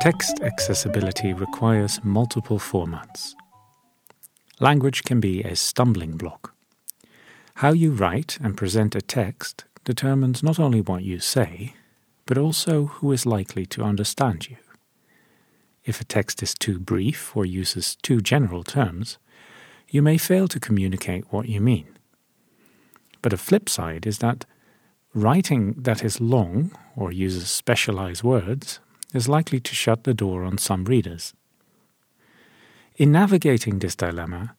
Text accessibility requires multiple formats. Language can be a stumbling block. How you write and present a text determines not only what you say, but also who is likely to understand you. If a text is too brief or uses too general terms, you may fail to communicate what you mean. But a flip side is that writing that is long or uses specialized words is likely to shut the door on some readers. In navigating this dilemma,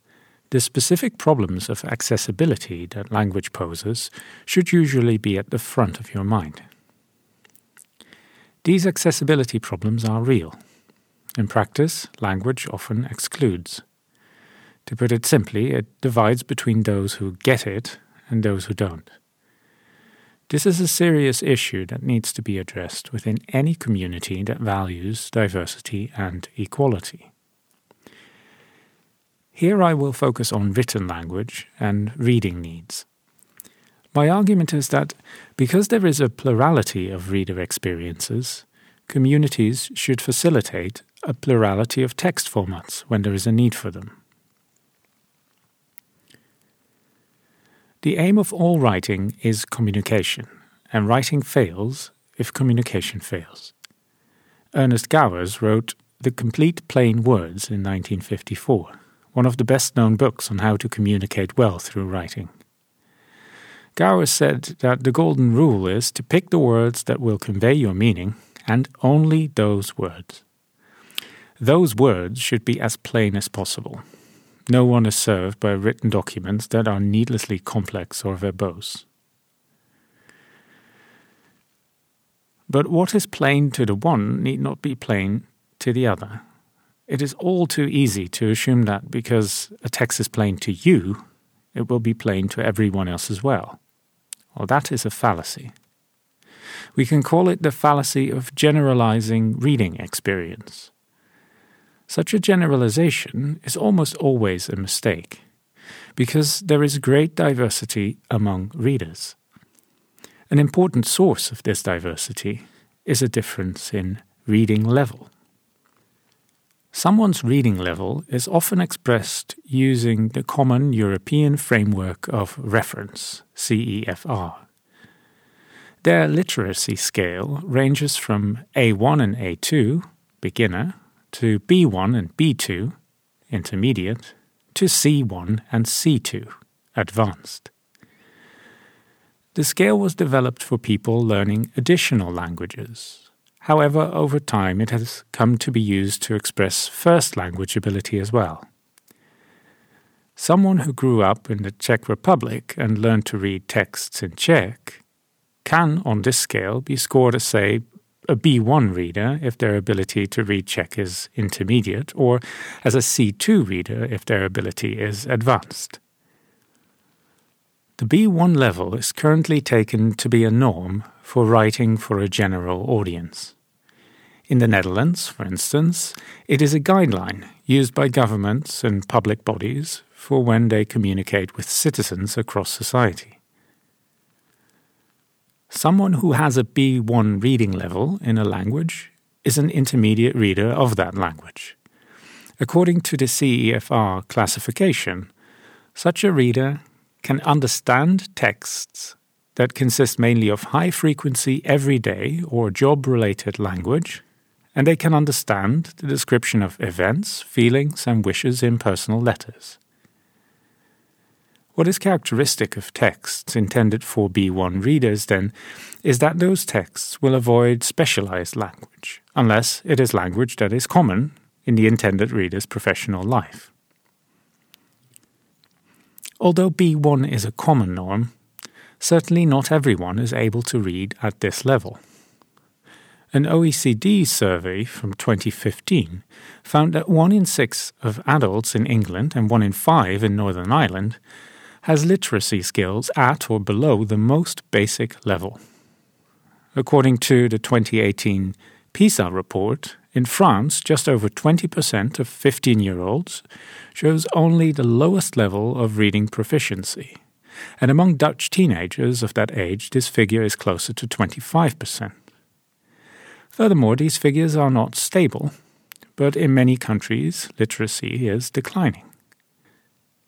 the specific problems of accessibility that language poses should usually be at the front of your mind. These accessibility problems are real. In practice, language often excludes. To put it simply, it divides between those who get it and those who don't. This is a serious issue that needs to be addressed within any community that values diversity and equality. Here I will focus on written language and reading needs. My argument is that because there is a plurality of reader experiences, communities should facilitate a plurality of text formats when there is a need for them. The aim of all writing is communication, and writing fails if communication fails. Ernest Gowers wrote The Complete Plain Words in 1954, one of the best known books on how to communicate well through writing. Gowers said that the golden rule is to pick the words that will convey your meaning, and only those words. Those words should be as plain as possible, no one is served by written documents that are needlessly complex or verbose. But what is plain to the one need not be plain to the other. It is all too easy to assume that because a text is plain to you, it will be plain to everyone else as well. Well, that is a fallacy. We can call it the fallacy of generalizing reading experience. Such a generalization is almost always a mistake, because there is great diversity among readers. An important source of this diversity is a difference in reading level. Someone's reading level is often expressed using the Common European Framework of Reference, CEFR. Their literacy scale ranges from A1 and A2, beginner, to B1 and B2, intermediate, to C1 and C2, advanced. The scale was developed for people learning additional languages. However, over time it has come to be used to express first language ability as well. Someone who grew up in the Czech Republic and learned to read texts in Czech can, on this scale, be scored as, say, a B1 reader if their ability to read Czech is intermediate, or as a C2 reader if their ability is advanced. The B1 level is currently taken to be a norm for writing for a general audience. In the Netherlands, for instance, it is a guideline used by governments and public bodies for when they communicate with citizens across society. Someone who has a B1 reading level in a language is an intermediate reader of that language. According to the CEFR classification, such a reader can understand texts that consist mainly of high frequency, everyday, or job related language, and they can understand the description of events, feelings, and wishes in personal letters. What is characteristic of texts intended for B1 readers, then, is that those texts will avoid specialized language, unless it is language that is common in the intended reader's professional life. Although B1 is a common norm, certainly not everyone is able to read at this level. An OECD survey from 2015 found that one in six of adults in England and one in five in Northern Ireland has literacy skills at or below the most basic level. According to the 2018 PISA report, in France, just over 20% of 15 year olds shows only the lowest level of reading proficiency. And among Dutch teenagers of that age, this figure is closer to 25%. Furthermore, these figures are not stable, but in many countries, literacy is declining.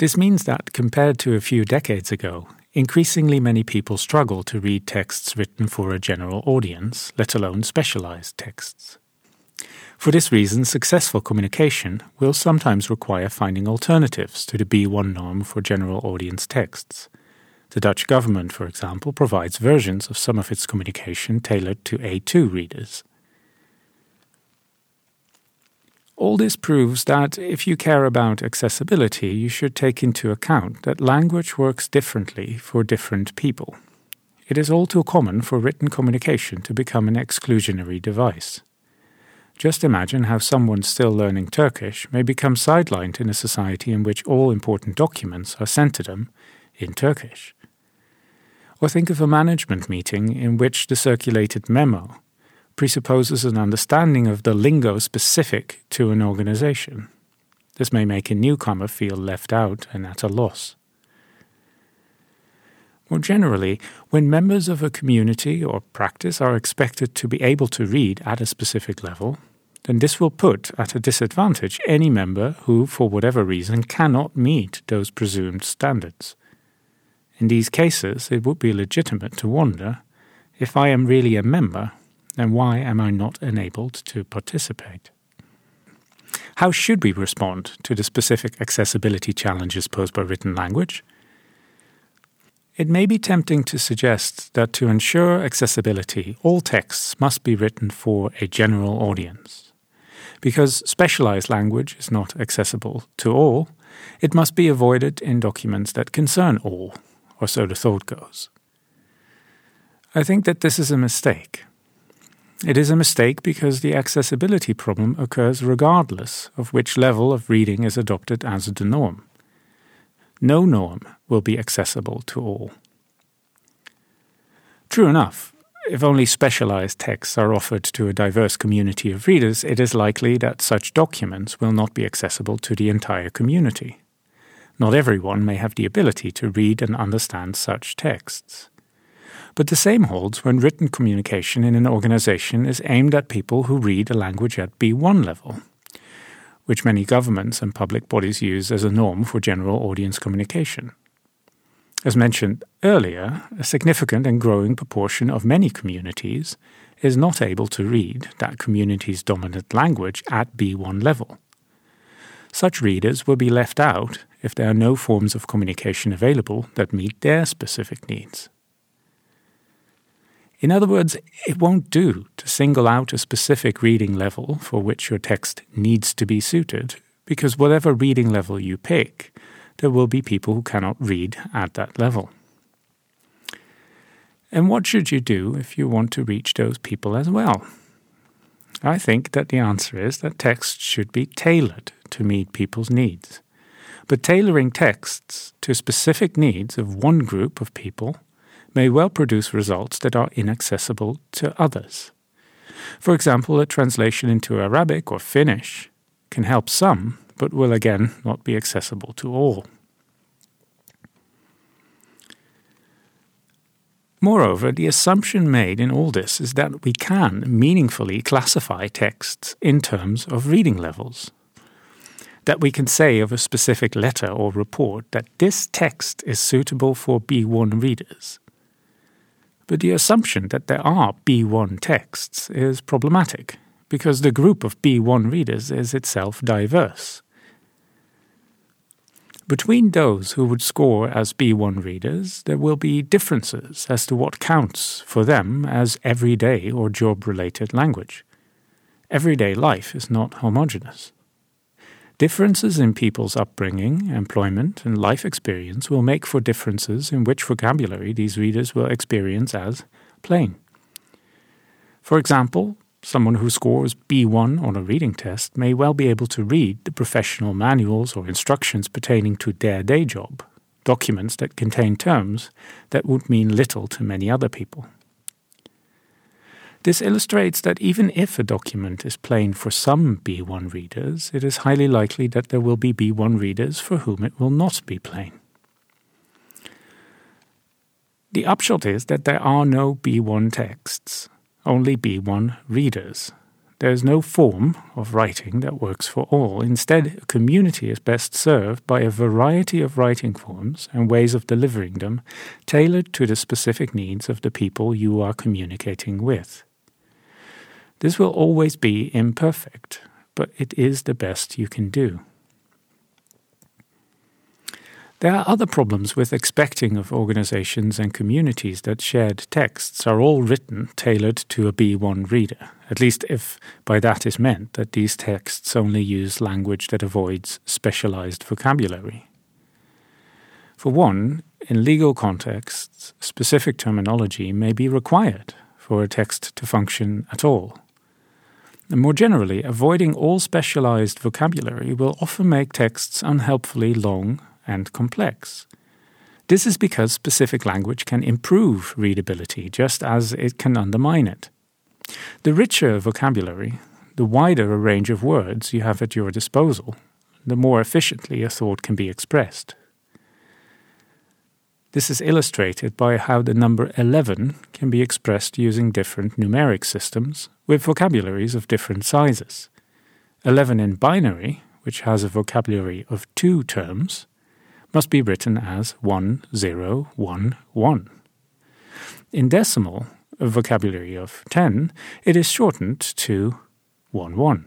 This means that, compared to a few decades ago, increasingly many people struggle to read texts written for a general audience, let alone specialized texts. For this reason, successful communication will sometimes require finding alternatives to the B1 norm for general audience texts. The Dutch government, for example, provides versions of some of its communication tailored to A2 readers. All this proves that if you care about accessibility, you should take into account that language works differently for different people. It is all too common for written communication to become an exclusionary device. Just imagine how someone still learning Turkish may become sidelined in a society in which all important documents are sent to them in Turkish. Or think of a management meeting in which the circulated memo presupposes an understanding of the lingo specific to an organization. This may make a newcomer feel left out and at a loss. More generally, when members of a community or practice are expected to be able to read at a specific level, then this will put at a disadvantage any member who, for whatever reason, cannot meet those presumed standards. In these cases, it would be legitimate to wonder if I am really a member then why am I not enabled to participate? How should we respond to the specific accessibility challenges posed by written language? It may be tempting to suggest that to ensure accessibility, all texts must be written for a general audience. Because specialized language is not accessible to all, it must be avoided in documents that concern all, or so the thought goes. I think that this is a mistake. It is a mistake because the accessibility problem occurs regardless of which level of reading is adopted as the norm. No norm will be accessible to all. True enough, if only specialized texts are offered to a diverse community of readers, it is likely that such documents will not be accessible to the entire community. Not everyone may have the ability to read and understand such texts. But the same holds when written communication in an organization is aimed at people who read a language at B1 level, which many governments and public bodies use as a norm for general audience communication. As mentioned earlier, a significant and growing proportion of many communities is not able to read that community's dominant language at B1 level. Such readers will be left out if there are no forms of communication available that meet their specific needs. In other words, it won't do to single out a specific reading level for which your text needs to be suited, because whatever reading level you pick, there will be people who cannot read at that level. And what should you do if you want to reach those people as well? I think that the answer is that texts should be tailored to meet people's needs. But tailoring texts to specific needs of one group of people may well produce results that are inaccessible to others. For example, a translation into Arabic or Finnish can help some, but will again not be accessible to all. Moreover, the assumption made in all this is that we can meaningfully classify texts in terms of reading levels. That we can say of a specific letter or report that this text is suitable for B1 readers, but the assumption that there are B1 texts is problematic, because the group of B1 readers is itself diverse. Between those who would score as B1 readers, there will be differences as to what counts for them as everyday or job related language. Everyday life is not homogeneous. Differences in people's upbringing, employment, and life experience will make for differences in which vocabulary these readers will experience as plain. For example, someone who scores B1 on a reading test may well be able to read the professional manuals or instructions pertaining to their day job, documents that contain terms that would mean little to many other people. This illustrates that even if a document is plain for some B1 readers, it is highly likely that there will be B1 readers for whom it will not be plain. The upshot is that there are no B1 texts, only B1 readers. There is no form of writing that works for all. Instead, a community is best served by a variety of writing forms and ways of delivering them tailored to the specific needs of the people you are communicating with. This will always be imperfect, but it is the best you can do. There are other problems with expecting of organizations and communities that shared texts are all written tailored to a B1 reader, at least if by that is meant that these texts only use language that avoids specialized vocabulary. For one, in legal contexts, specific terminology may be required for a text to function at all. And more generally, avoiding all specialized vocabulary will often make texts unhelpfully long and complex. This is because specific language can improve readability just as it can undermine it. The richer vocabulary, the wider a range of words you have at your disposal, the more efficiently a thought can be expressed. This is illustrated by how the number 11 can be expressed using different numeric systems with vocabularies of different sizes. 11 in binary, which has a vocabulary of two terms, must be written as 1011. In decimal, a vocabulary of 10, it is shortened to 11.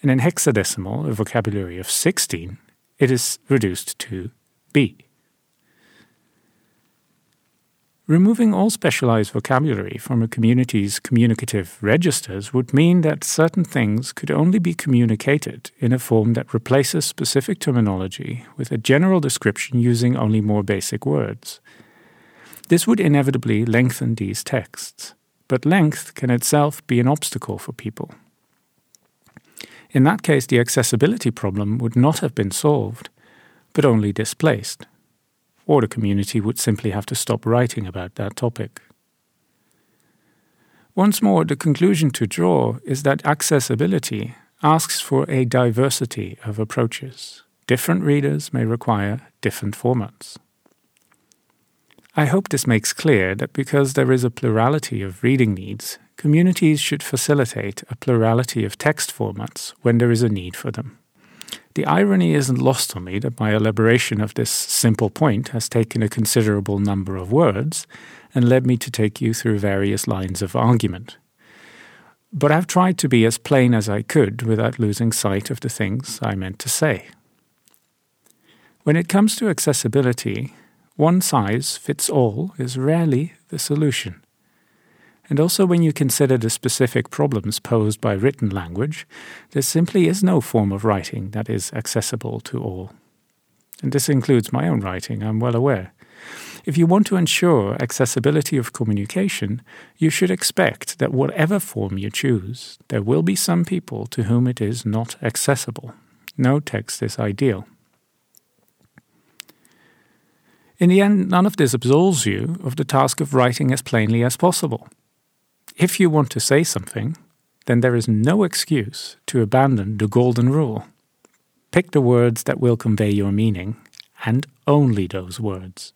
And in hexadecimal, a vocabulary of 16, it is reduced to B. Removing all specialized vocabulary from a community's communicative registers would mean that certain things could only be communicated in a form that replaces specific terminology with a general description using only more basic words. This would inevitably lengthen these texts, but length can itself be an obstacle for people. In that case, the accessibility problem would not have been solved, but only displaced or the community would simply have to stop writing about that topic. Once more, the conclusion to draw is that accessibility asks for a diversity of approaches. Different readers may require different formats. I hope this makes clear that because there is a plurality of reading needs, communities should facilitate a plurality of text formats when there is a need for them. The irony isn't lost on me that my elaboration of this simple point has taken a considerable number of words and led me to take you through various lines of argument. But I've tried to be as plain as I could without losing sight of the things I meant to say. When it comes to accessibility, one size fits all is rarely the solution. And also, when you consider the specific problems posed by written language, there simply is no form of writing that is accessible to all. And this includes my own writing, I'm well aware. If you want to ensure accessibility of communication, you should expect that whatever form you choose, there will be some people to whom it is not accessible. No text is ideal. In the end, none of this absolves you of the task of writing as plainly as possible. If you want to say something, then there is no excuse to abandon the golden rule. Pick the words that will convey your meaning, and only those words.